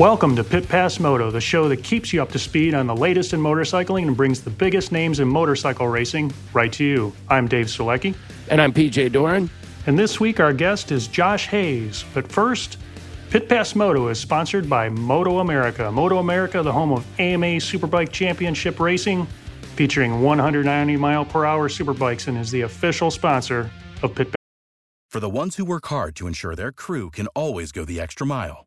Welcome to Pit Pass Moto, the show that keeps you up to speed on the latest in motorcycling and brings the biggest names in motorcycle racing right to you. I'm Dave Solecki. And I'm PJ Doran. And this week our guest is Josh Hayes. But first, Pit Pass Moto is sponsored by Moto America. Moto America, the home of AMA Superbike Championship Racing, featuring 190 mile per hour superbikes and is the official sponsor of Pit Pass. For the ones who work hard to ensure their crew can always go the extra mile,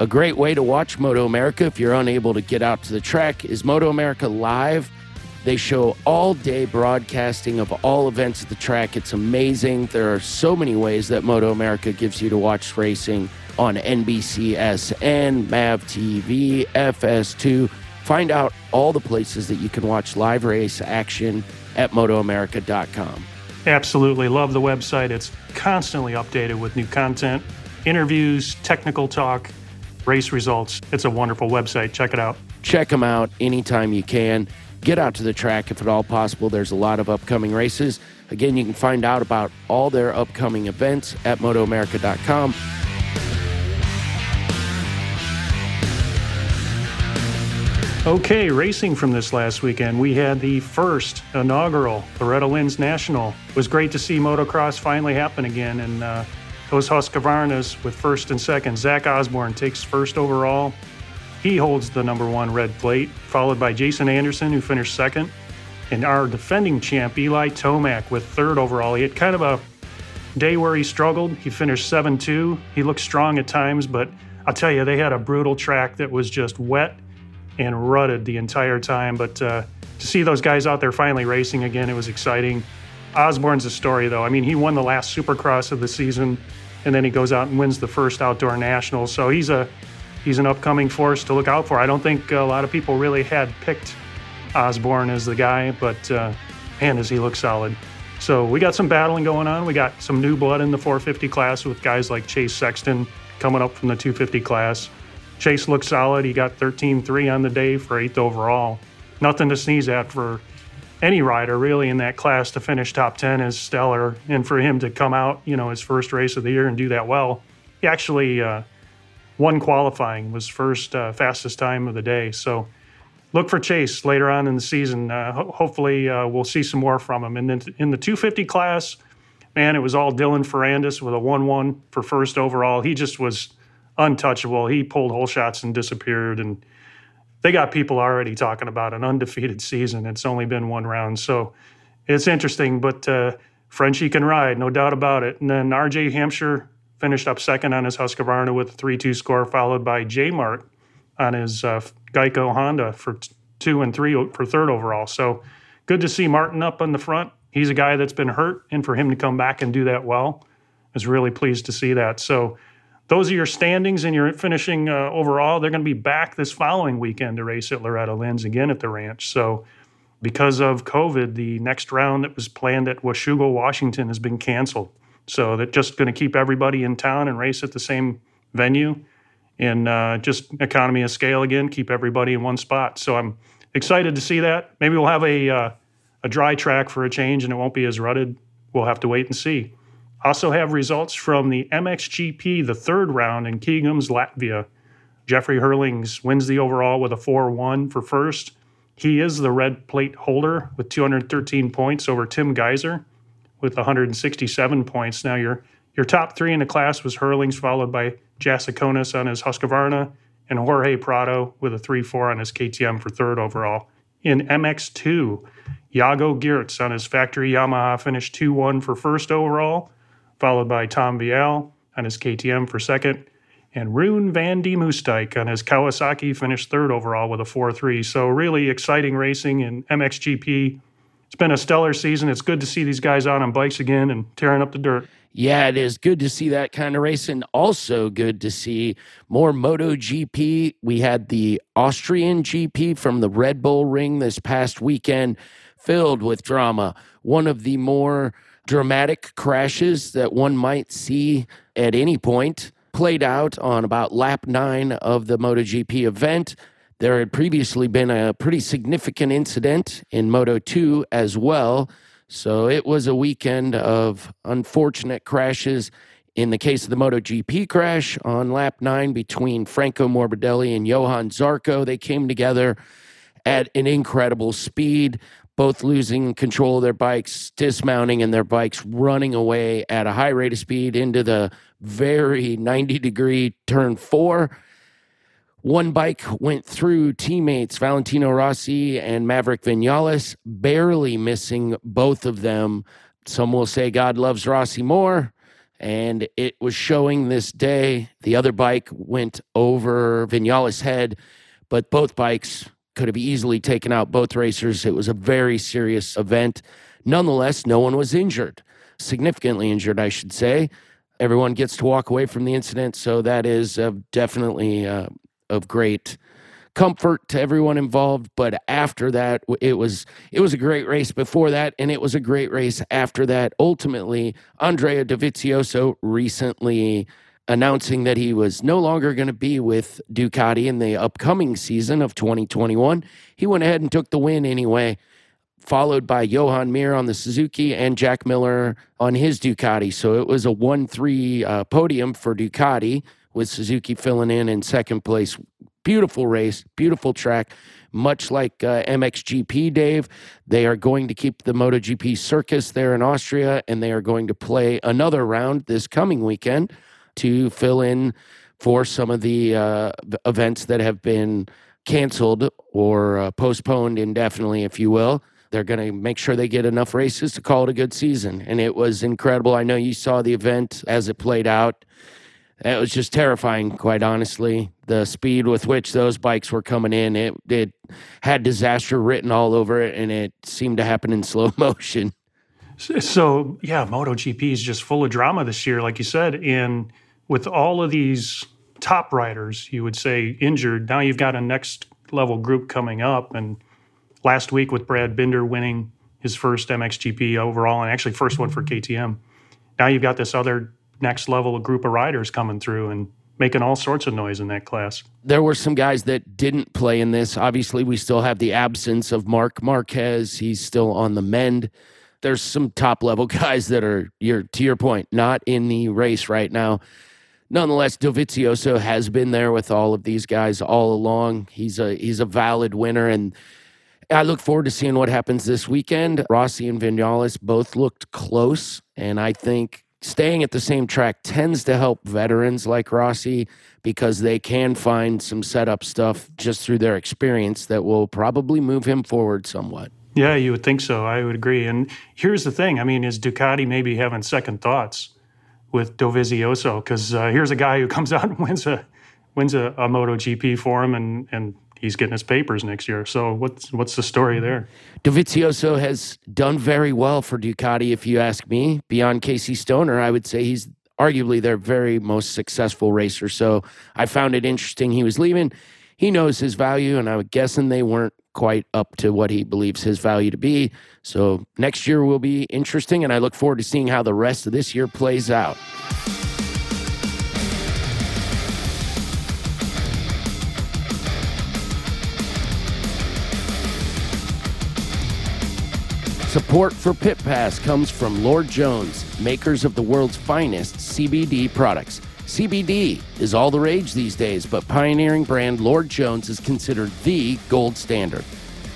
A great way to watch Moto America if you're unable to get out to the track is Moto America Live. They show all day broadcasting of all events at the track. It's amazing. There are so many ways that Moto America gives you to watch racing on NBCSN, MAV TV, FS2. Find out all the places that you can watch live race action at MotoAmerica.com. Absolutely love the website. It's constantly updated with new content, interviews, technical talk, race results. It's a wonderful website. Check it out. Check them out anytime you can. Get out to the track if at all possible. There's a lot of upcoming races. Again, you can find out about all their upcoming events at MotoAmerica.com. Okay, racing from this last weekend, we had the first inaugural Loretta Lynn's National. It was great to see motocross finally happen again, and uh, those Husqvarnas with first and second. Zach Osborne takes first overall. He holds the number one red plate, followed by Jason Anderson, who finished second, and our defending champ Eli Tomac with third overall. He had kind of a day where he struggled. He finished 7 2. He looked strong at times, but I'll tell you, they had a brutal track that was just wet and rutted the entire time. But uh, to see those guys out there finally racing again, it was exciting. Osborne's a story, though. I mean, he won the last Supercross of the season, and then he goes out and wins the first outdoor national. So he's a he's an upcoming force to look out for. I don't think a lot of people really had picked Osborne as the guy, but uh, man, does he look solid. So we got some battling going on. We got some new blood in the 450 class with guys like Chase Sexton coming up from the 250 class. Chase looked solid. He got 13-3 on the day for eighth overall. Nothing to sneeze at for any rider really in that class to finish top 10 is stellar. And for him to come out, you know, his first race of the year and do that well, he actually uh, won qualifying, was first uh, fastest time of the day. So look for Chase later on in the season. Uh, ho- hopefully uh, we'll see some more from him. And then in the 250 class, man, it was all Dylan Ferrandis with a 1-1 for first overall. He just was untouchable. He pulled hole shots and disappeared. And they got people already talking about an undefeated season. It's only been one round. So it's interesting, but uh, Frenchie can ride, no doubt about it. And then RJ Hampshire finished up second on his Husqvarna with a 3 2 score, followed by J Mart on his uh, Geico Honda for t- two and three for third overall. So good to see Martin up on the front. He's a guy that's been hurt, and for him to come back and do that well, I was really pleased to see that. So those are your standings and your finishing uh, overall. They're going to be back this following weekend to race at Loretta Lynn's again at the ranch. So, because of COVID, the next round that was planned at Washougal, Washington, has been canceled. So, they're just going to keep everybody in town and race at the same venue and uh, just economy of scale again, keep everybody in one spot. So, I'm excited to see that. Maybe we'll have a, uh, a dry track for a change and it won't be as rutted. We'll have to wait and see. Also have results from the MXGP, the third round in Kegums, Latvia. Jeffrey Herlings wins the overall with a 4 1 for first. He is the red plate holder with 213 points over Tim Gajser. with 167 points. Now, your your top three in the class was Herlings, followed by Jasikonis on his Husqvarna and Jorge Prado with a 3 4 on his KTM for third overall. In MX2, Jago Geerts on his factory Yamaha finished 2 1 for first overall, followed by Tom Vialle on his KTM for second. And Roan van de Moosdijk on his Kawasaki finished third overall with a 4 3. So, really exciting racing in MXGP. It's been a stellar season. It's good to see these guys out on bikes again and tearing up the dirt. Yeah, it is good to see that kind of racing. Also, good to see more MotoGP. We had the Austrian GP from the Red Bull Ring this past weekend, filled with drama. One of the more dramatic crashes that one might see at any point played out on about lap nine of the MotoGP event. There had previously been a pretty significant incident in Moto 2 as well. So it was a weekend of unfortunate crashes. In the case of the MotoGP crash on lap nine between Franco Morbidelli and Johann Zarco, they came together at an incredible speed, both losing control of their bikes, dismounting, and their bikes running away at a high rate of speed into the very 90 degree turn four. One bike went through teammates Valentino Rossi and Maverick Vinales, barely missing both of them. Some will say God loves Rossi more. And it was showing this day. The other bike went over Vinales' head, but both bikes could have easily taken out both racers. It was a very serious event. Nonetheless, no one was injured, significantly injured, I should say. Everyone gets to walk away from the incident, so that is uh, definitely uh, of great comfort to everyone involved but after that it was it was a great race before that and it was a great race after that ultimately andrea dovizioso recently announcing that he was no longer going to be with ducati in the upcoming season of 2021 he went ahead and took the win anyway followed by joan mir on the suzuki and jack miller on his ducati so it was a 1-3 uh, podium for ducati with Suzuki filling in in second place. Beautiful race, beautiful track. Much like uh, MXGP, Dave, they are going to keep the MotoGP circus there in Austria, and they are going to play another round this coming weekend to fill in for some of the uh, events that have been canceled or uh, postponed indefinitely, if you will. They're going to make sure they get enough races to call it a good season. And it was incredible. I know you saw the event as it played out it was just terrifying, quite honestly. The speed with which those bikes were coming in, it, it had disaster written all over it, and it seemed to happen in slow motion. So, yeah, MotoGP is just full of drama this year, like you said. And with all of these top riders, you would say injured, now you've got a next level group coming up. And last week with Brad Binder winning his first MXGP overall, and actually first one for mm-hmm. KTM. Now you've got this other next level group of riders coming through and making all sorts of noise in that class. There were some guys that didn't play in this. Obviously, we still have the absence of Marc Marquez. He's still on the mend. There's some top level guys that are your to your point, not in the race right now. Nonetheless, Dovizioso has been there with all of these guys all along. He's a he's a valid winner and I look forward to seeing what happens this weekend. Rossi and Vinales both looked close, and I think staying at the same track tends to help veterans like Rossi because they can find some setup stuff just through their experience that will probably move him forward somewhat. Yeah, you would think so. I would agree. And here's the thing I mean, is Ducati maybe having second thoughts with Dovizioso? Because uh, here's a guy who comes out and wins a wins a, a MotoGP for him and, and he's getting his papers next year. So what's what's the story there? Dovizioso has done very well for Ducati, if you ask me. Beyond Casey Stoner, I would say he's arguably their very most successful racer. So I found it interesting he was leaving. He knows his value, and I'm guessing they weren't quite up to what he believes his value to be. So next year will be interesting, and I look forward to seeing how the rest of this year plays out. Support for Pit Pass comes from Lord Jones, makers of the world's finest CBD products. CBD is all the rage these days, but pioneering brand Lord Jones is considered the gold standard.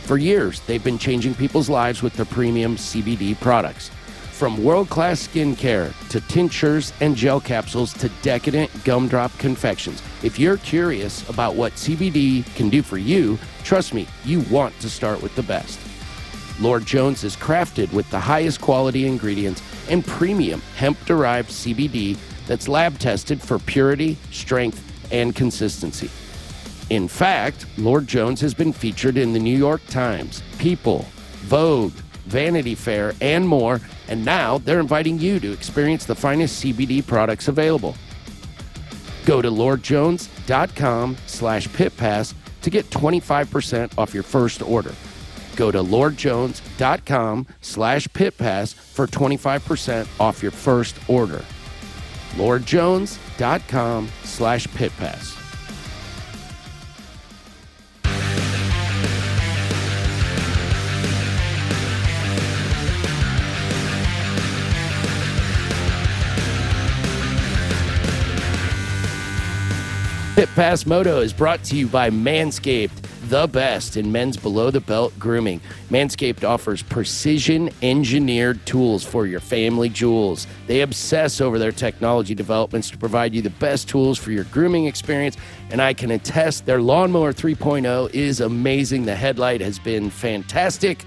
For years, they've been changing people's lives with their premium CBD products. From world class skincare to tinctures and gel capsules to decadent gumdrop confections. If you're curious about what CBD can do for you, trust me, you want to start with the best. Lord Jones is crafted with the highest quality ingredients and premium hemp derived CBD that's lab tested for purity, strength, and consistency. In fact, Lord Jones has been featured in the New York Times, People, Vogue, Vanity Fair, and more, and now they're inviting you to experience the finest CBD products available. Go to lordjones.com slash pitpass to get 25% off your first order. Go to lordjones.com slash pitpass for 25% off your first order. lordjones.com slash pitpass. Pit Pass Moto is brought to you by Manscaped, the best in men's below the belt grooming. Manscaped offers precision engineered tools for your family jewels. They obsess over their technology developments to provide you the best tools for your grooming experience, and I can attest their Lawnmower 3.0 is amazing. The headlight has been fantastic.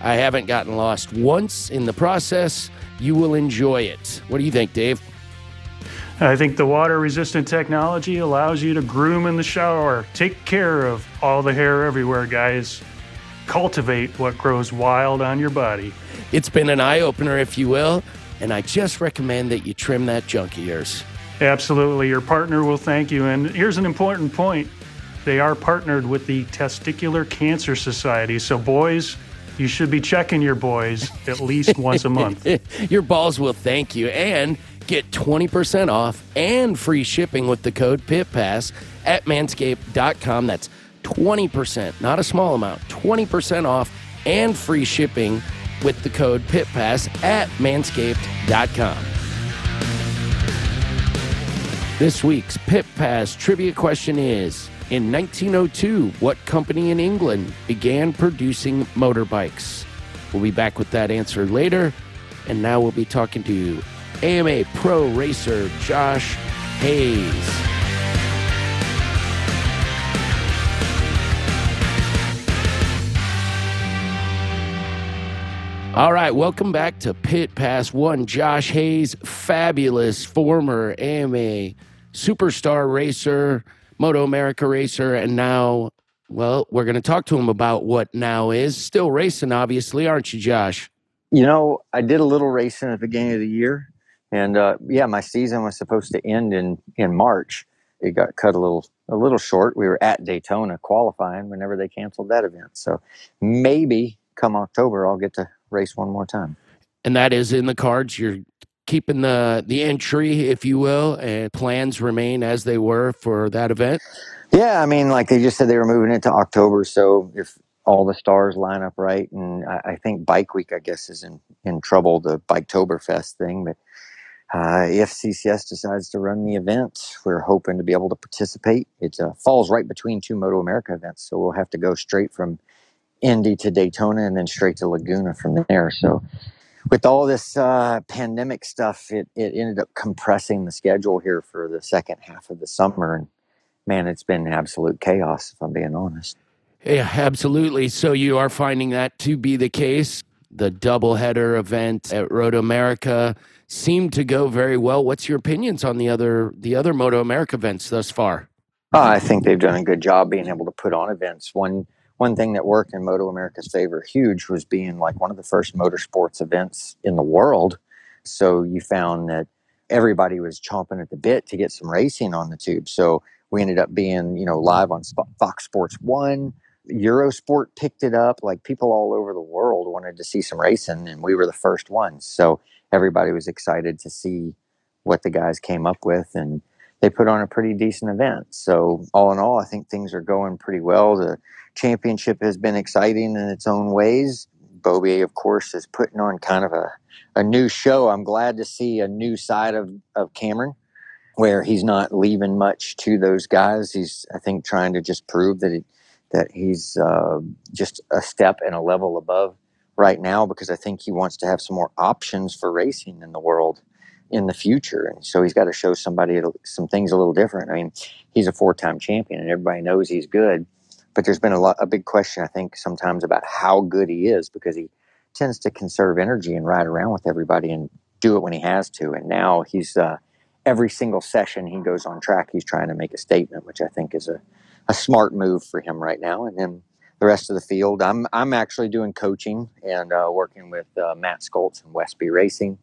I haven't gotten lost once in the process. You will enjoy it. What do you think, Dave? I think the water resistant technology allows you to groom in the shower. Take care of all the hair everywhere, guys. Cultivate what grows wild on your body. It's been an eye opener, if you will, and I just recommend that you trim that junk of yours. Absolutely. Your partner will thank you. And here's an important point they are partnered with the Testicular Cancer Society. So, boys, you should be checking your boys at least once a month. your balls will thank you. And Get 20% off and free shipping with the code PITPASS at manscaped.com. That's 20%, not a small amount, 20% off and free shipping with the code PITPASS at manscaped.com. This week's Pit Pass trivia question is In 1902, what company in England began producing motorbikes? We'll be back with that answer later. And now we'll be talking to AMA Pro Racer Josh Hayes. All right, welcome back to Pit Pass One. Josh Hayes, fabulous former AMA superstar racer, Moto America racer, and now, well, we're going to talk to him about what now is. Still racing, obviously, aren't you, Josh? You know, I did a little racing at the beginning of the year. And uh, yeah, my season was supposed to end in in March. It got cut a little a little short. We were at Daytona qualifying whenever they canceled that event. So maybe come October, I'll get to race one more time. And that is in the cards. You're keeping the the entry, if you will, and plans remain as they were for that event. Yeah, I mean, like they just said they were moving it to October. So if all the stars line up right, and I, I think Bike Week, I guess, is in in trouble, the Biketoberfest thing, but uh, if CCS decides to run the event, we're hoping to be able to participate. It uh, falls right between two Moto America events, so we'll have to go straight from Indy to Daytona and then straight to Laguna from there. So, with all this uh, pandemic stuff, it, it ended up compressing the schedule here for the second half of the summer. And man, it's been absolute chaos, if I'm being honest. Yeah, absolutely. So, you are finding that to be the case. The doubleheader event at Road America seemed to go very well. What's your opinions on the other the other Moto America events thus far? Uh, I think they've done a good job being able to put on events. One one thing that worked in Moto America's favor, huge, was being like one of the first motorsports events in the world. So you found that everybody was chomping at the bit to get some racing on the tube. So we ended up being, you know, live on Fox Sports One. Eurosport picked it up. Like people all over the world wanted to see some racing, and we were the first ones. So everybody was excited to see what the guys came up with and they put on a pretty decent event. So all in all, I think things are going pretty well. The championship has been exciting in its own ways. Beaubier, of course, is putting on kind of a, a new show. I'm glad to see a new side of, of Cameron where he's not leaving much to those guys. He's, I think, trying to just prove that he, that he's uh, just a step and a level above right now because I think he wants to have some more options for racing in the world in the future. And so he's got to show somebody some things a little different. I mean, he's a four time champion and everybody knows he's good. But there's been a lot a big question, I think, sometimes about how good he is because he tends to conserve energy and ride around with everybody and do it when he has to. And now he's uh, every single session he goes on track, he's trying to make a statement, which I think is a, a smart move for him right now. And then the rest of the field, I'm I'm actually doing coaching and uh, working with uh, Matt Scholtz and Westby Racing,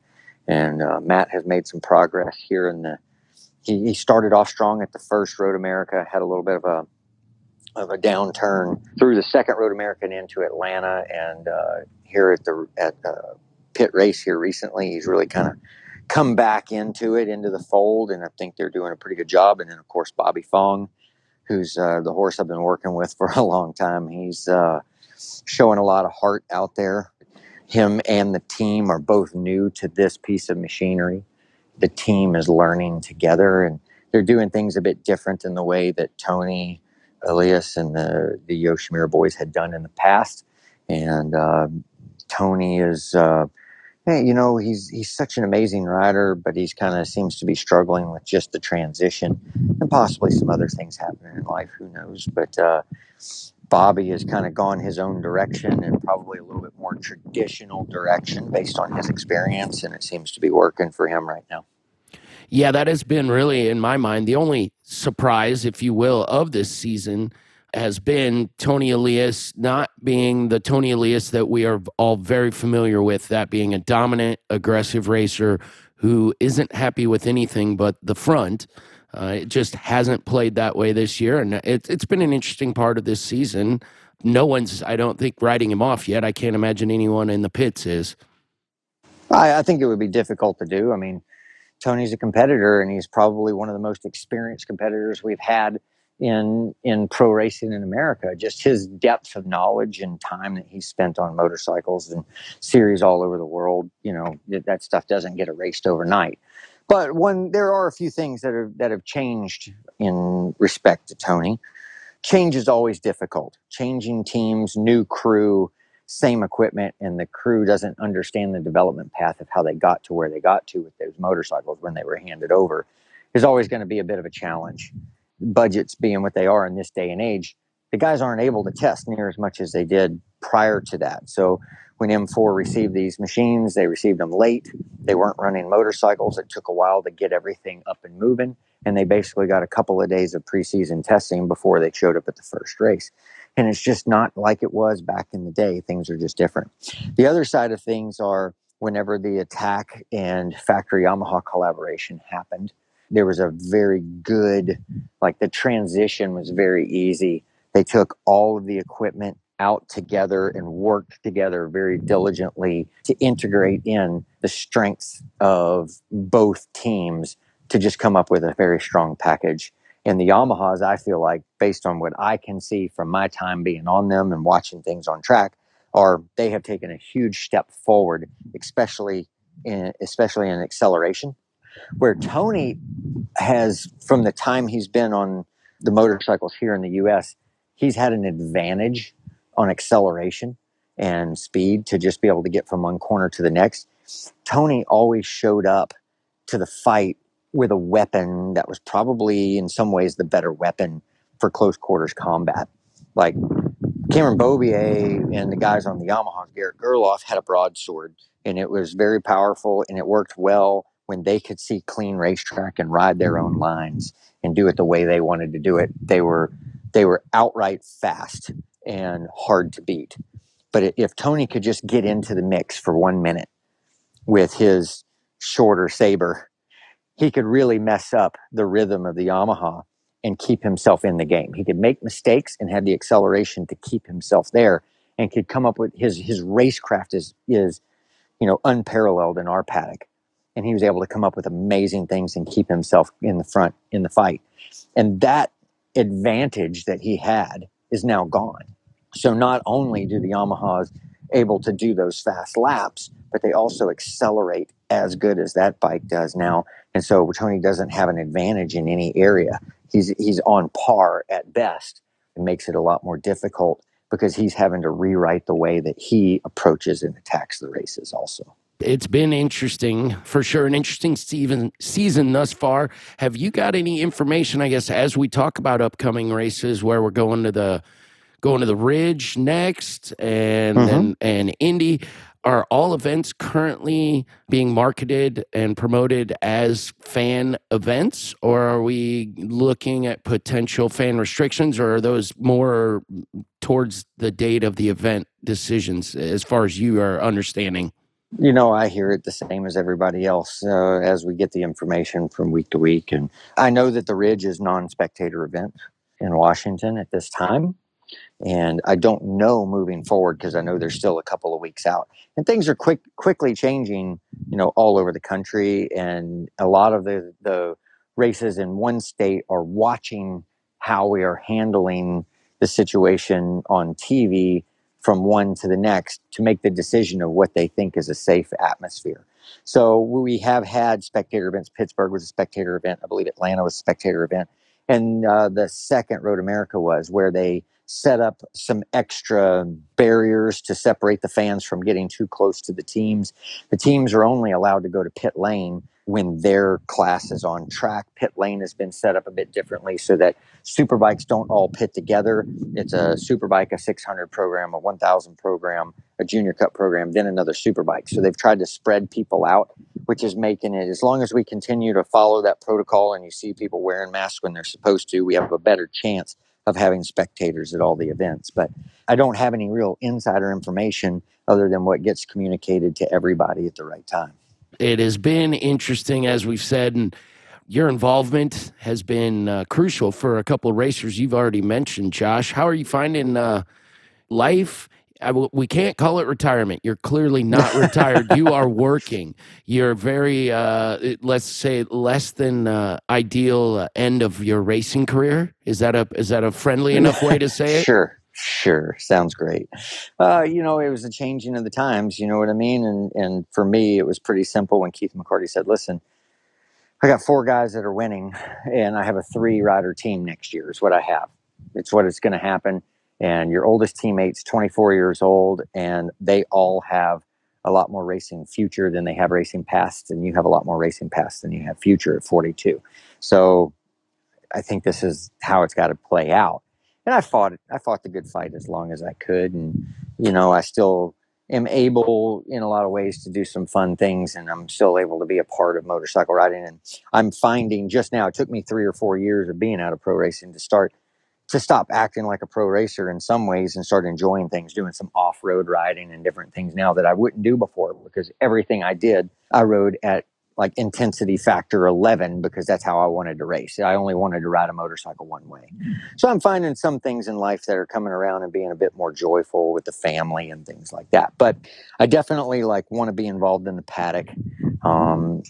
and uh, Matt has made some progress here in the. He, he started off strong at the first Road America, had a little bit of a of a downturn through the second Road America and into Atlanta, and uh, here at the at uh, pit race here recently, he's really kind of come back into it, into the fold, and I think they're doing a pretty good job. And then, of course, Bobby Fong, who's uh, the horse I've been working with for a long time, he's uh, showing a lot of heart out there. Him and the team are both new to this piece of machinery. The team is learning together, and they're doing things a bit different in the way that Toni Elias and the the Yoshimura boys had done in the past. And uh, Toni is, uh, hey, you know, he's he's such an amazing rider, but he's kind of seems to be struggling with just the transition and possibly some other things happening in life. Who knows? But uh, Bobby has kind of gone his own direction and probably a little bit more traditional direction based on his experience, and it seems to be working for him right now. Yeah, that has been really, in my mind, the only surprise, if you will, of this season has been Toni Elias not being the Toni Elias that we are all very familiar with, that being a dominant, aggressive racer who isn't happy with anything but the front. Uh, it just hasn't played that way this year. And it, it's been an interesting part of this season. No one's, I don't think, writing him off yet. I can't imagine anyone in the pits is. I, I think it would be difficult to do. I mean, Toni's a competitor, and he's probably one of the most experienced competitors we've had in in pro racing in America. Just his depth of knowledge and time that he spent on motorcycles and series all over the world. You know that stuff doesn't get erased overnight. But when there are a few things that are that have changed in respect to Toni. Change is always difficult. Changing teams, new crew, same equipment and the crew doesn't understand the development path of how they got to where they got to with those motorcycles when they were handed over is always going to be a bit of a challenge. Budgets being what they are in this day and age, the guys aren't able to test near as much as they did prior to that. So when M4 received these machines, they received them late. They weren't running motorcycles. It took a while to get everything up and moving. And they basically got a couple of days of preseason testing before they showed up at the first race and it's just not like it was back in the day. Things are just different. The other side of things are whenever the attack and factory Yamaha collaboration happened, there was a very good, like the transition was very easy. They took all of the equipment out together and worked together very diligently to integrate in the strengths of both teams to just come up with a very strong package. And the Yamahas, I feel like, based on what I can see from my time being on them and watching things on track, are they have taken a huge step forward, especially in especially in acceleration. Where Toni has, from the time he's been on the motorcycles here in the U.S., he's had an advantage on acceleration and speed to just be able to get from one corner to the next. Toni always showed up to the fight with a weapon that was probably in some ways the better weapon for close quarters combat. Like Cameron Beaubier and the guys on the Yamaha, Garrett Gerloff, had a broadsword and it was very powerful and it worked well when they could see clean racetrack and ride their own mm-hmm. lines and do it the way they wanted to do it. They were they were outright fast and hard to beat. But if Toni could just get into the mix for one minute with his shorter saber he could really mess up the rhythm of the Yamaha and keep himself in the game. He could make mistakes and have the acceleration to keep himself there and could come up with his his racecraft is is you know unparalleled in our paddock. And he was able to come up with amazing things and keep himself in the front in the fight. And that advantage that he had is now gone. So not only do the Yamahas able to do those fast laps, but they also accelerate as good as that bike does now and so Toni doesn't have an advantage in any area. He's he's on par at best. It makes it a lot more difficult because he's having to rewrite the way that he approaches and attacks the races also. It's been interesting for sure, an interesting season season thus far. Have you got any information, I guess, as we talk about upcoming races where we're going to the going to the Ridge next and mm-hmm. then and Indy? Are all events currently being marketed and promoted as fan events, or are we looking at potential fan restrictions, or are those more towards the date of the event decisions as far as you are understanding? You know, I hear it the same as everybody else uh, as we get the information from week to week. And I know that the Ridge is non spectator event in Washington at this time. And I don't know moving forward because I know there's still a couple of weeks out. And things are quick quickly changing, you know, all over the country. And a lot of the, the races in one state are watching how we are handling the situation on TV from one to the next to make the decision of what they think is a safe atmosphere. So we have had spectator events. Pittsburgh was a spectator event. I believe Atlanta was a spectator event. And uh, the second Road America was where they set up some extra barriers to separate the fans from getting too close to the teams. The teams are only allowed to go to pit lane when their class is on track. Pit lane has been set up a bit differently so that super bikes don't all pit together. It's a super bike, a 600 program, a 1000 program, a junior cup program, then another super bike. So they've tried to spread people out, which is making it, as long as we continue to follow that protocol and you see people wearing masks when they're supposed to, we have a better chance of having spectators at all the events. But I don't have any real insider information other than what gets communicated to everybody at the right time. It has been interesting, as we've said, and your involvement has been uh, crucial for a couple of racers you've already mentioned, Josh. How are you finding uh, life we can't call it retirement. You're clearly not retired. you are working. You're very, uh, let's say, less than uh, ideal uh, end of your racing career. Is that a is that a friendly enough way to say it? Sure, sure. Sounds great. Uh, you know, it was a changing of the times. You know what I mean? And and for me, it was pretty simple when Keith McCarty said, "Listen." I got four guys that are winning, and I have a three rider team next year. Is what I have. It's what it's going to happen and your oldest teammate's 24 years old and they all have a lot more racing future than they have racing past and you have a lot more racing past than you have future at 42 so i think this is how it's got to play out and i fought i fought the good fight as long as i could. And you know i still am able in a lot of ways to do some fun things and i'm still able to be a part of motorcycle riding. And i'm finding just now it took me three or four years of being out of pro racing to start to stop acting like a pro racer in some ways and start enjoying things, doing some off road riding and different things now that I wouldn't do before because everything I did, I rode at like intensity factor 11 because that's how I wanted to race. I only wanted to ride a motorcycle one way. So I'm finding some things in life that are coming around and being a bit more joyful with the family and things like that. But I definitely like want to be involved in the paddock. Um,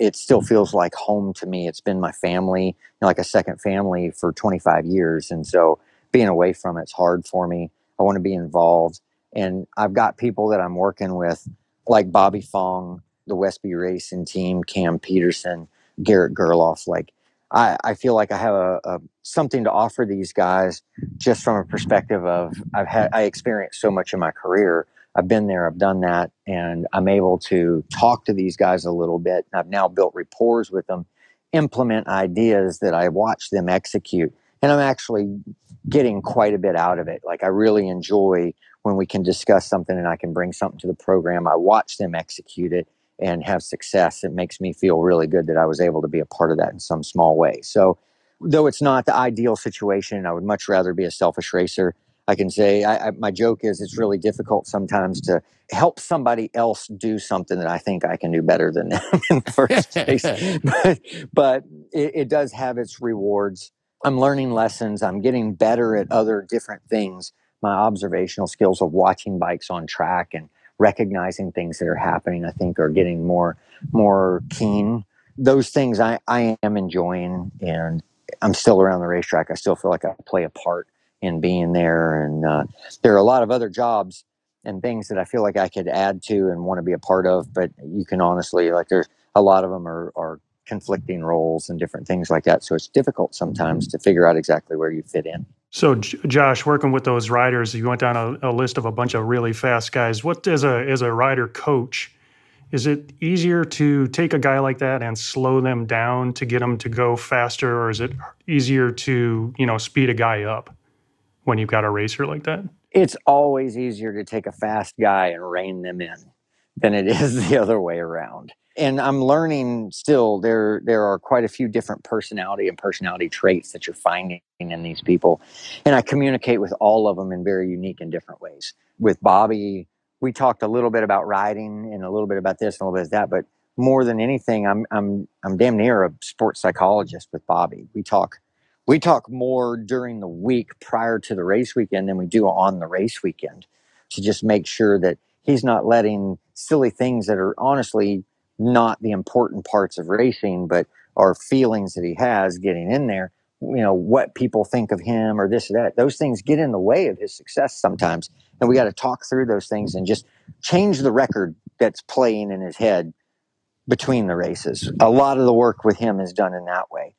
it still feels like home to me. It's been my family, like a second family for 25 years. And so being away from it's hard for me. I want to be involved. And I've got people that I'm working with, like Bobby Fong, the Westby Racing team, Cam Petersen, Garrett Gerloff. Like, I, I feel like I have a, a, something to offer these guys just from a perspective of I've had I experienced so much in my career I've been there, I've done that, and I'm able to talk to these guys a little bit. I've now built rapport with them, implement ideas that I watch them execute, and I'm actually getting quite a bit out of it. Like I really enjoy when we can discuss something and I can bring something to the program. I watch them execute it and have success. It makes me feel really good that I was able to be a part of that in some small way. So, though it's not the ideal situation, I would much rather be a selfish racer I can say I, I, my joke is it's really difficult sometimes to help somebody else do something that I think I can do better than them in the first place. but, but it, it does have its rewards. I'm learning lessons. I'm getting better at mm-hmm. other different things. My observational skills of watching bikes on track and recognizing things that are happening, I think, are getting more more keen. Those things I, I am enjoying, and I'm still around the racetrack. I still feel like I play a part in being there. And uh, there are a lot of other jobs and things that I feel like I could add to and want to be a part of. But you can honestly, like, there's a lot of them are, are conflicting roles and different things like that. So it's difficult sometimes to figure out exactly where you fit in. So, J- Josh, working with those riders, you went down a, a, list of a bunch of really fast guys. What as a as a rider coach, is it easier to take a guy like that and slow them down to get them to go faster, or is it easier to you know speed a guy up when you've got a racer like that? It's always easier to take a fast guy and rein them in than it is the other way around and I'm learning still there there are quite a few different personality and personality traits that you're finding in these people. And I communicate with all of them in very unique and different ways. With Bobby, we talked a little bit about riding and a little bit about this and a little bit of that, but more than anything, I'm I'm I'm damn near a sports psychologist with Bobby. We talk we talk more during the week prior to the race weekend than we do on the race weekend to just make sure that he's not letting silly things that are honestly not the important parts of racing, but are feelings that he has getting in there. You know, what people think of him or this or that. Those things get in the way of his success sometimes. And we got to talk through those things and just change the record that's playing in his head between the races. A lot of the work with him is done in that way.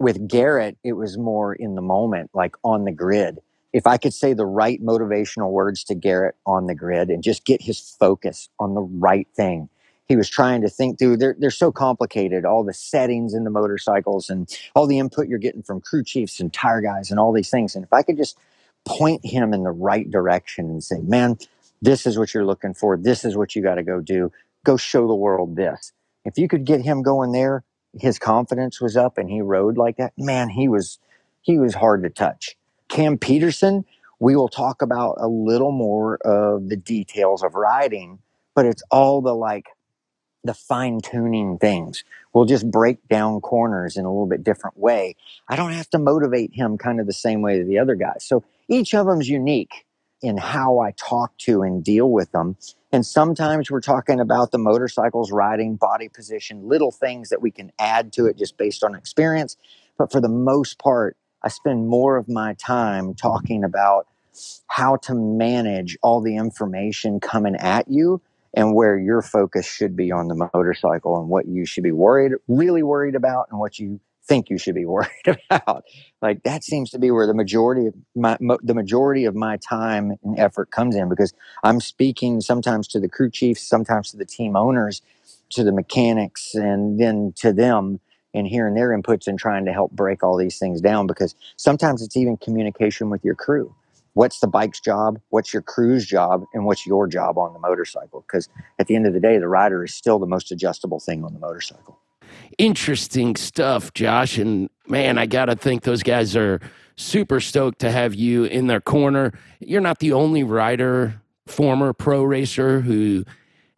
With Garrett, it was more in the moment, like on the grid. If I could say the right motivational words to Garrett on the grid and just get his focus on the right thing, he was trying to think through. They're, they're so complicated, all the settings in the motorcycles and all the input you're getting from crew chiefs and tire guys and all these things. And if I could just point him in the right direction and say, man, this is what you're looking for. This is what you got to go do. Go show the world this. If you could get him going there, his confidence was up and he rode like that. Man, he was he was hard to touch. Cam Petersen, we will talk about a little more of the details of riding, but it's all the like the fine tuning things. We'll just break down corners in a little bit different way. I don't have to motivate him kind of the same way as the other guys. So each of them's unique in how I talk to and deal with them. And sometimes we're talking about the motorcycles, riding, body position, little things that we can add to it just based on experience. But for the most part, I spend more of my time talking about how to manage all the information coming at you and where your focus should be on the motorcycle and what you should be worried, really worried about, and what you think you should be worried about. Like that seems to be where the majority of my mo- the majority of my time and effort comes in because I'm speaking sometimes to the crew chiefs, sometimes to the team owners, to the mechanics, and then to them and hearing their inputs and trying to help break all these things down because sometimes it's even communication with your crew what's the bike's job, what's your crew's job, and what's your job on the motorcycle. Because at the end of the day, the rider is still the most adjustable thing on the motorcycle. Interesting stuff, Josh. And man, I got to think those guys are super stoked to have you in their corner. You're not the only rider, former pro racer who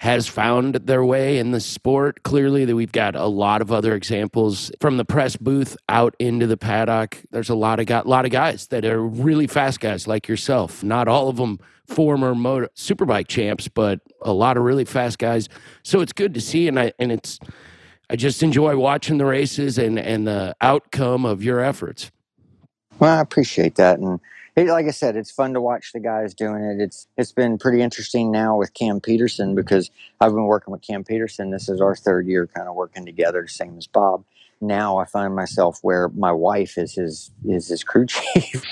has found their way in the sport. Clearly, that we've got a lot of other examples from the press booth out into the paddock. There's a lot of got, lot of guys that are really fast guys like yourself. Not all of them former motor, superbike champs, but a lot of really fast guys. So it's good to see, and I and it's I just enjoy watching the races and and the outcome of your efforts. Well, I appreciate that, and it, like I said, it's fun to watch the guys doing it. It's it's been pretty interesting now with Cam Petersen because I've been working with Cam Petersen. This is our third year kind of working together, same as Bob. Now I find myself where my wife is his is his crew chief,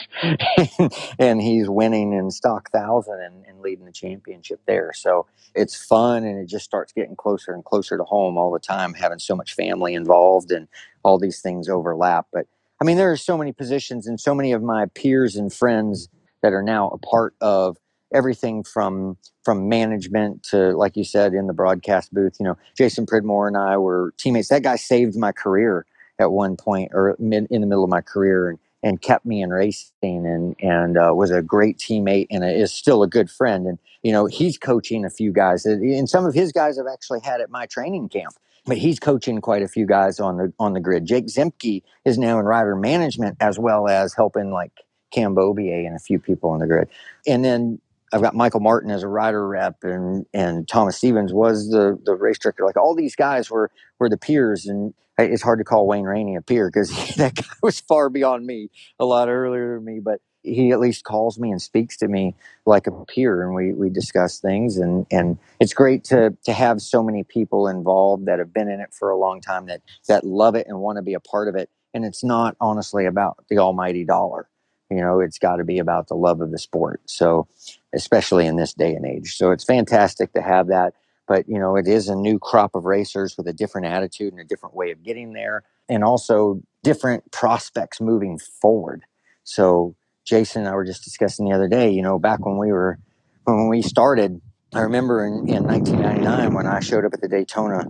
and he's winning in stock thousand and, and leading the championship there. So it's fun, and it just starts getting closer and closer to home all the time. Having so much family involved and all these things overlap, but I mean, there are so many positions and so many of my peers and friends that are now a part of everything from from management to like you said in the broadcast booth. You know jason pridmore and i were teammates. That guy saved my career at one point or mid, in the middle of my career and, and kept me in racing and and uh, was a great teammate and is still a good friend. And you know he's coaching a few guys and some of his guys have actually had at my training camp but he's coaching quite a few guys on the on the grid. Jake Zemke is now in rider management as well as helping like Cam Beaubier and a few people on the grid. And then I've got Michael Martin as a rider rep, and and Thomas Stevens was the the race director. Like all these guys were were the peers, and it's hard to call Wayne Rainey a peer because that guy was far beyond me, a lot earlier than me. But he at least calls me and speaks to me like a peer and we, we discuss things and, and it's great to, to have so many people involved that have been in it for a long time that, that love it and want to be a part of it. And it's not honestly about the almighty dollar. You know, it's got to be about the love of the sport. So, especially in this day and age. So, it's fantastic to have that. But, you know, it is a new crop of racers with a different attitude and a different way of getting there, and also different prospects moving forward. So, Jason and I were just discussing the other day, you know, back when we were, when we started, I remember in, in 1999 when I showed up at the Daytona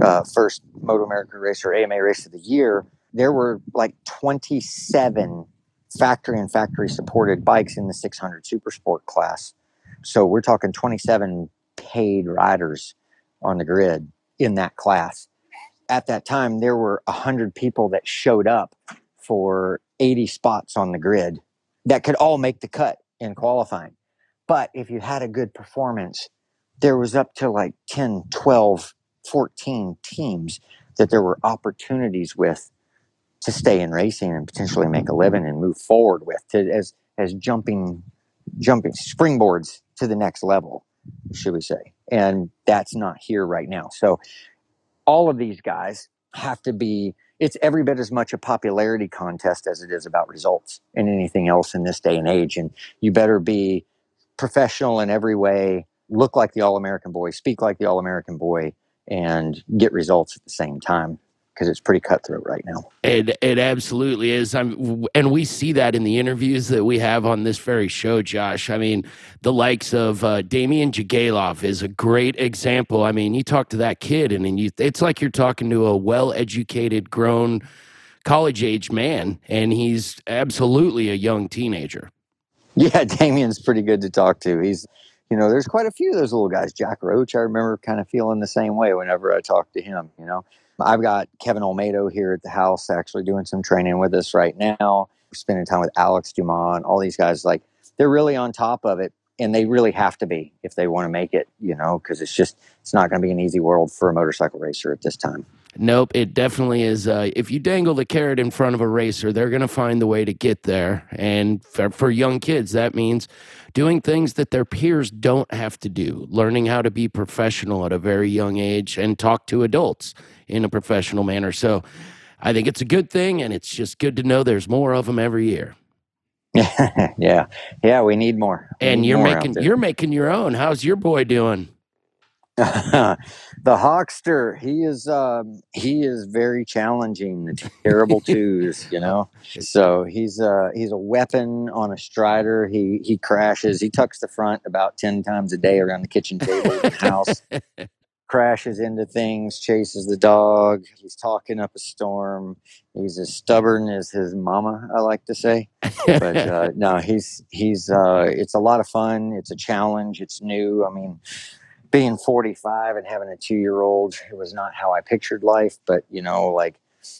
uh, first Moto America race or AMA race of the year, there were like 27 factory and factory supported bikes in the 600 Super Sport class. So we're talking 27 paid riders on the grid in that class. At that time, there were 100 people that showed up for 80 spots on the grid that could all make the cut in qualifying. But if you had a good performance, there was up to like 10, 12, 14 teams that there were opportunities with to stay in racing and potentially make a living and move forward with to, as as jumping jumping springboards to the next level should we say and that's not here right now so all of these guys have to be it's every bit as much a popularity contest as it is about results and anything else in this day and age. And you better be professional in every way look like the all-american boy speak like the all-american boy and get results at the same time because it's pretty cutthroat right now. It it absolutely is. I'm, and we see that in the interviews that we have on this very show, Josh. I mean, the likes of uh, Damien Jigalov is a great example. I mean, you talk to that kid, and, and you, it's like you're talking to a well-educated, grown, college-age man, and he's absolutely a young teenager. Yeah, Damian's pretty good to talk to. He's you know, there's quite a few of those little guys. Jack Roach, I remember kind of feeling the same way whenever I talked to him. You know, I've got Kevin Olmedo here at the house actually doing some training with us right now, spending time with Alex Dumont, all these guys. Like, they're really on top of it. And they really have to be if they want to make it, you know, because it's just, it's not going to be an easy world for a motorcycle racer at this time. Nope, it definitely is. Uh, if you dangle the carrot in front of a racer, they're going to find the way to get there. And for, for young kids, that means doing things that their peers don't have to do, learning how to be professional at a very young age and talk to adults in a professional manner. So I think it's a good thing, and it's just good to know there's more of them every year. yeah, yeah, we need more. We and need you're more making you're making your own. How's your boy doing? the Hawkster, he is um, he is very challenging. The terrible twos, you know. So he's uh, he's a weapon on a strider. He he crashes. He tucks the front about ten times a day around the kitchen table in the house. crashes into things, chases the dog. He's talking up a storm. He's as stubborn as his mama, I like to say. But uh, no, he's he's uh, it's a lot of fun. It's a challenge. It's new. I mean being 45 and having a two year old, it was not how I pictured life. But, you know, like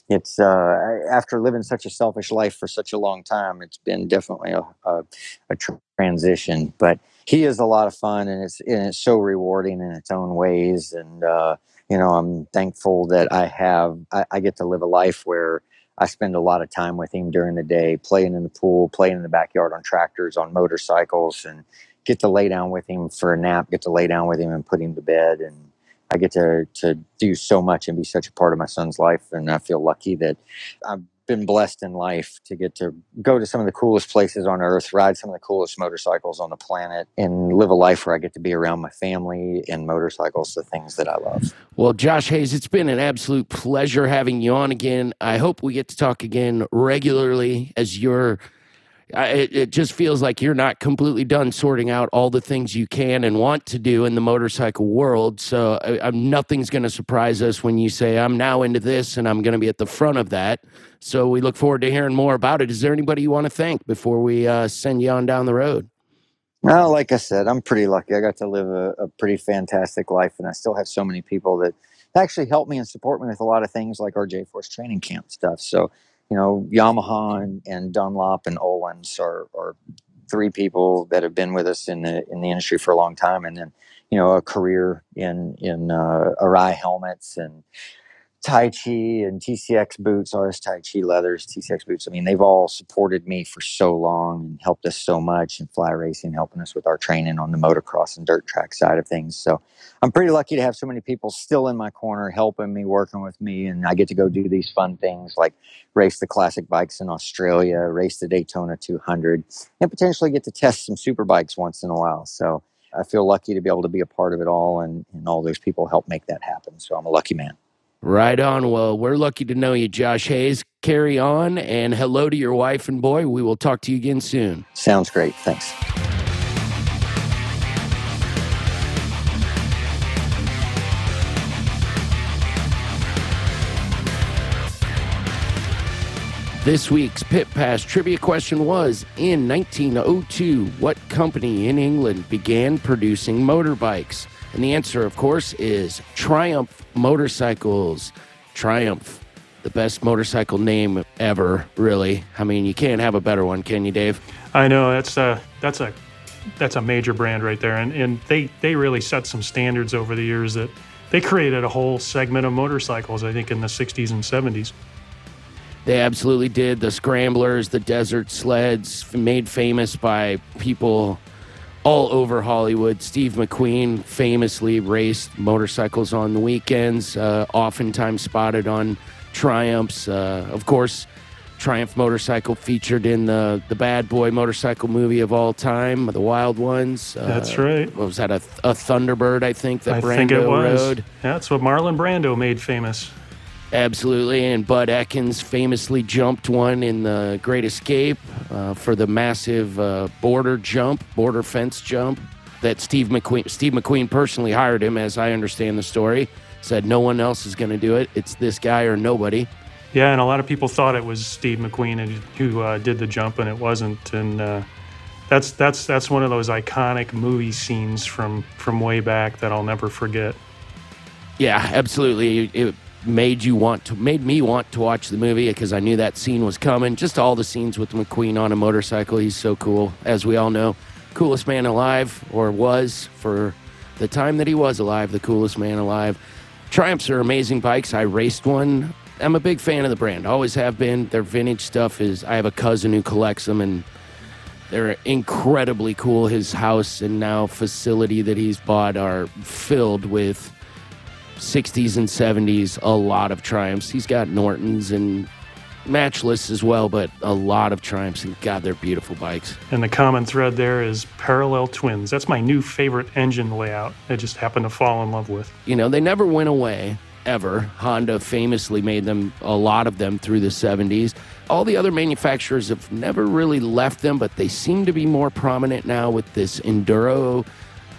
it's uh, after living such a selfish life for such a long time, it's been definitely a, a, a transition. But he is a lot of fun and it's, and it's so rewarding in its own ways. And, uh, you know, I'm thankful that I have, I, I get to live a life where I spend a lot of time with him during the day, playing in the pool, playing in the backyard on tractors, on motorcycles, and get to lay down with him for a nap, get to lay down with him and put him to bed. And I get to, to do so much and be such a part of my son's life. And I feel lucky that I've been blessed in life to get to go to some of the coolest places on earth, ride some of the coolest motorcycles on the planet, and live a life where I get to be around my family and motorcycles, the things that I love. Well, Josh Hayes, it's been an absolute pleasure having you on again. I hope we get to talk again regularly as you're it, it, just feels like you're not completely done sorting out all the things you can and want to do in the motorcycle world. So I, nothing's going to surprise us when you say, I'm now into this and I'm going to be at the front of that. So we look forward to hearing more about it. Is there anybody you want to thank before we uh, send you on down the road? Well, like I said, I'm pretty lucky. I got to live a, a pretty fantastic life, and I still have so many people that actually help me and support me with a lot of things like our J Force training camp stuff. So you know, Yamaha and, and Dunlop and Öhlins are, are three people that have been with us in the in the industry for a long time, and then you know a career in in uh, Arai helmets and Taichi and TCX boots, RS Taichi leathers, TCX boots. I mean, they've all supported me for so long and helped us so much in fly racing, helping us with our training on the motocross and dirt track side of things. So I'm pretty lucky to have so many people still in my corner, helping me, working with me. And I get to go do these fun things like race the classic bikes in Australia, race the Daytona 200, and potentially get to test some super bikes once in a while. So I feel lucky to be able to be a part of it all, and, and all those people help make that happen. So I'm a lucky man. Right on. Well, we're lucky to know you, Josh Hayes. Carry on and hello to your wife and boy. We will talk to you again soon. Sounds great. Thanks. This week's Pit Pass trivia question was In 1902, what company in England began producing motorbikes? And the answer, of course, is Triumph Motorcycles. Triumph, the best motorcycle name ever, really. I mean, you can't have a better one, can you, Dave? I know that's a that's a that's a major brand right there, and and they they really set some standards over the years that they created a whole segment of motorcycles. I think in the '60s and '70s. They absolutely did. The scramblers, the desert sleds, made famous by people all over Hollywood. Steve McQueen famously raced motorcycles on the weekends, uh, oftentimes spotted on Triumphs. Uh, of course, Triumph motorcycle featured in the the bad boy motorcycle movie of all time, The Wild Ones. Uh, that's right. Was that? A, a Thunderbird, I think. That I Brando think it was. rode. Yeah, that's what Marlon Brando made famous. Absolutely, and Bud Ekins famously jumped one in the Great Escape uh, for the massive uh, border jump, border fence jump that Steve McQueen. Steve McQueen personally hired him, as I understand the story. Said no one else is going to do it. It's this guy or nobody. Yeah, and a lot of people thought it was Steve McQueen who uh, did the jump, and it wasn't. And uh, that's that's that's one of those iconic movie scenes from from way back that I'll never forget. Yeah, absolutely. It, made you want to made me want to watch the movie because I knew that scene was coming. Just all the scenes with McQueen on a motorcycle. He's so cool, as we all know. Coolest man alive, or was for the time that he was alive, the coolest man alive. Triumphs are amazing bikes. I raced one. I'm a big fan of the brand. Always have been. Their vintage stuff is. I have a cousin who collects them, and they're incredibly cool. His house and now facility that he's bought are filled with 60s and 70s, a lot of triumphs. He's got Nortons and matchless as well, but a lot of triumphs. And God, they're beautiful bikes. And the common thread there is parallel twins. That's my new favorite engine layout. I just happen to fall in love with. You know, they never went away ever. Honda famously made them, a lot of them, through the 70s. All the other manufacturers have never really left them, but they seem to be more prominent now with this enduro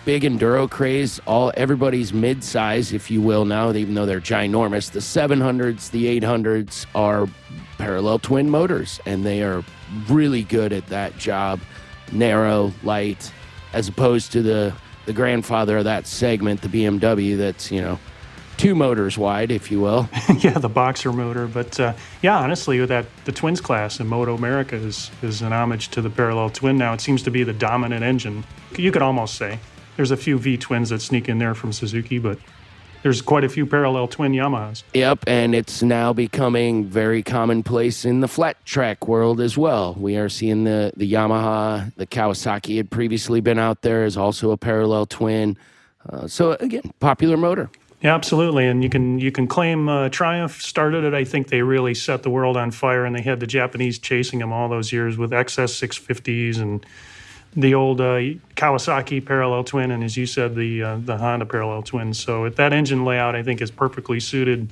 big enduro craze. All everybody's mid-size, if you will, now, even though they're ginormous. The 700s, the 800s are parallel twin motors, and they are really good at that job. Narrow, light, as opposed to the the grandfather of that segment, the BMW, that's you know two motors wide, if you will. yeah, the boxer motor. But uh, yeah, honestly, with that the twins class in Moto America is is an homage to the parallel twin. Now it seems to be the dominant engine. You could almost say. There's a few V twins that sneak in there from Suzuki, but there's quite a few parallel twin Yamahas. Yep, and it's now becoming very commonplace in the flat track world as well. We are seeing the the Yamaha, the Kawasaki had previously been out there as also a parallel twin. Uh, so again, popular motor. Yeah, absolutely, and you can you can claim uh, Triumph started it. I think they really set the world on fire, and they had the Japanese chasing them all those years with XS 650s and the old uh, Kawasaki parallel twin, and as you said, the uh, the Honda parallel twin. So that engine layout, I think, is perfectly suited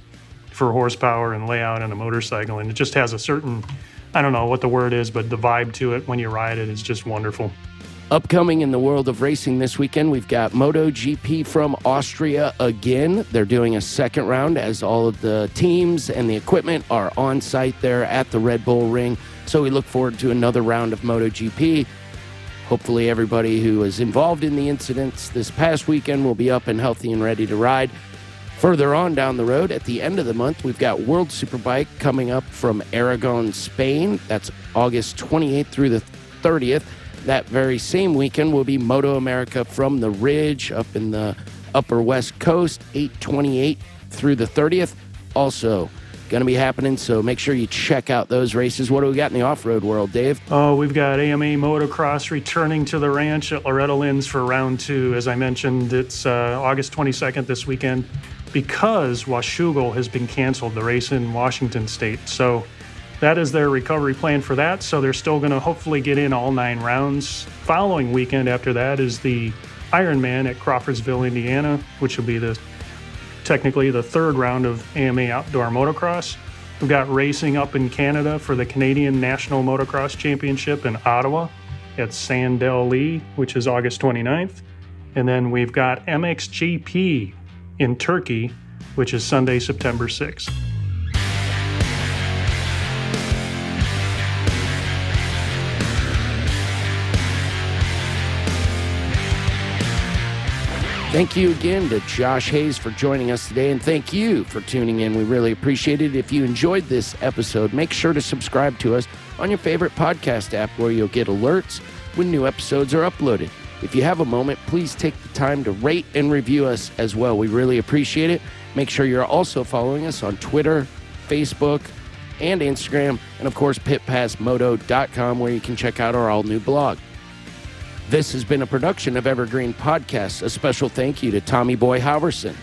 for horsepower and layout in a motorcycle, and it just has a certain, I don't know what the word is, but the vibe to it when you ride it is just wonderful. Upcoming in the world of racing this weekend, we've got MotoGP from Austria again. They're doing a second round as all of the teams and the equipment are on site there at the Red Bull Ring. So we look forward to another round of MotoGP. Hopefully, everybody who was involved in the incidents this past weekend will be up and healthy and ready to ride. Further on down the road, at the end of the month, we've got World Superbike coming up from Aragon, Spain. That's August 28th through the 30th. That very same weekend will be Moto America from the Ridge up in the upper west coast, 828 through the 30th. also going to be happening. So make sure you check out those races. What do we got in the off road world, Dave? Oh, we've got AMA Motocross returning to the ranch at Loretta Lynn's for round two. As I mentioned, it's uh, August 22nd this weekend because Washougal has been canceled, the race in Washington state. So that is their recovery plan for that. So they're still going to hopefully get in all nine rounds. Following weekend after that is the Ironman at Crawfordsville, Indiana, which will be the technically the third round of AMA Outdoor Motocross. We've got racing up in Canada for the Canadian National Motocross Championship in Ottawa at Sand Del Lee, which is August 29th. And then we've got MXGP in Turkey, which is Sunday, September 6th. Thank you again to Josh Hayes for joining us today, and thank you for tuning in. We really appreciate it. If you enjoyed this episode, make sure to subscribe to us on your favorite podcast app where you'll get alerts when new episodes are uploaded. If you have a moment, please take the time to rate and review us as well. We really appreciate it. Make sure you're also following us on Twitter, Facebook, and Instagram, and of course, pitpassmoto.com, where you can check out our all new blog. This has been a production of Evergreen Podcasts. A special thank you to Tommy Boy Howerson,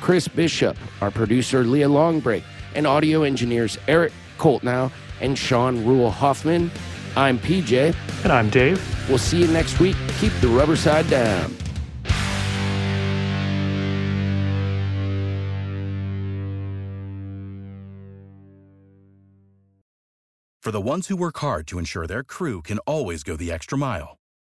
Chris Bishop, our producer Leah Longbreak, and audio engineers Eric Coltnow and Sean Rule Hoffman. I'm PJ. And I'm Dave. We'll see you next week. Keep the rubber side down. For the ones who work hard to ensure their crew can always go the extra mile,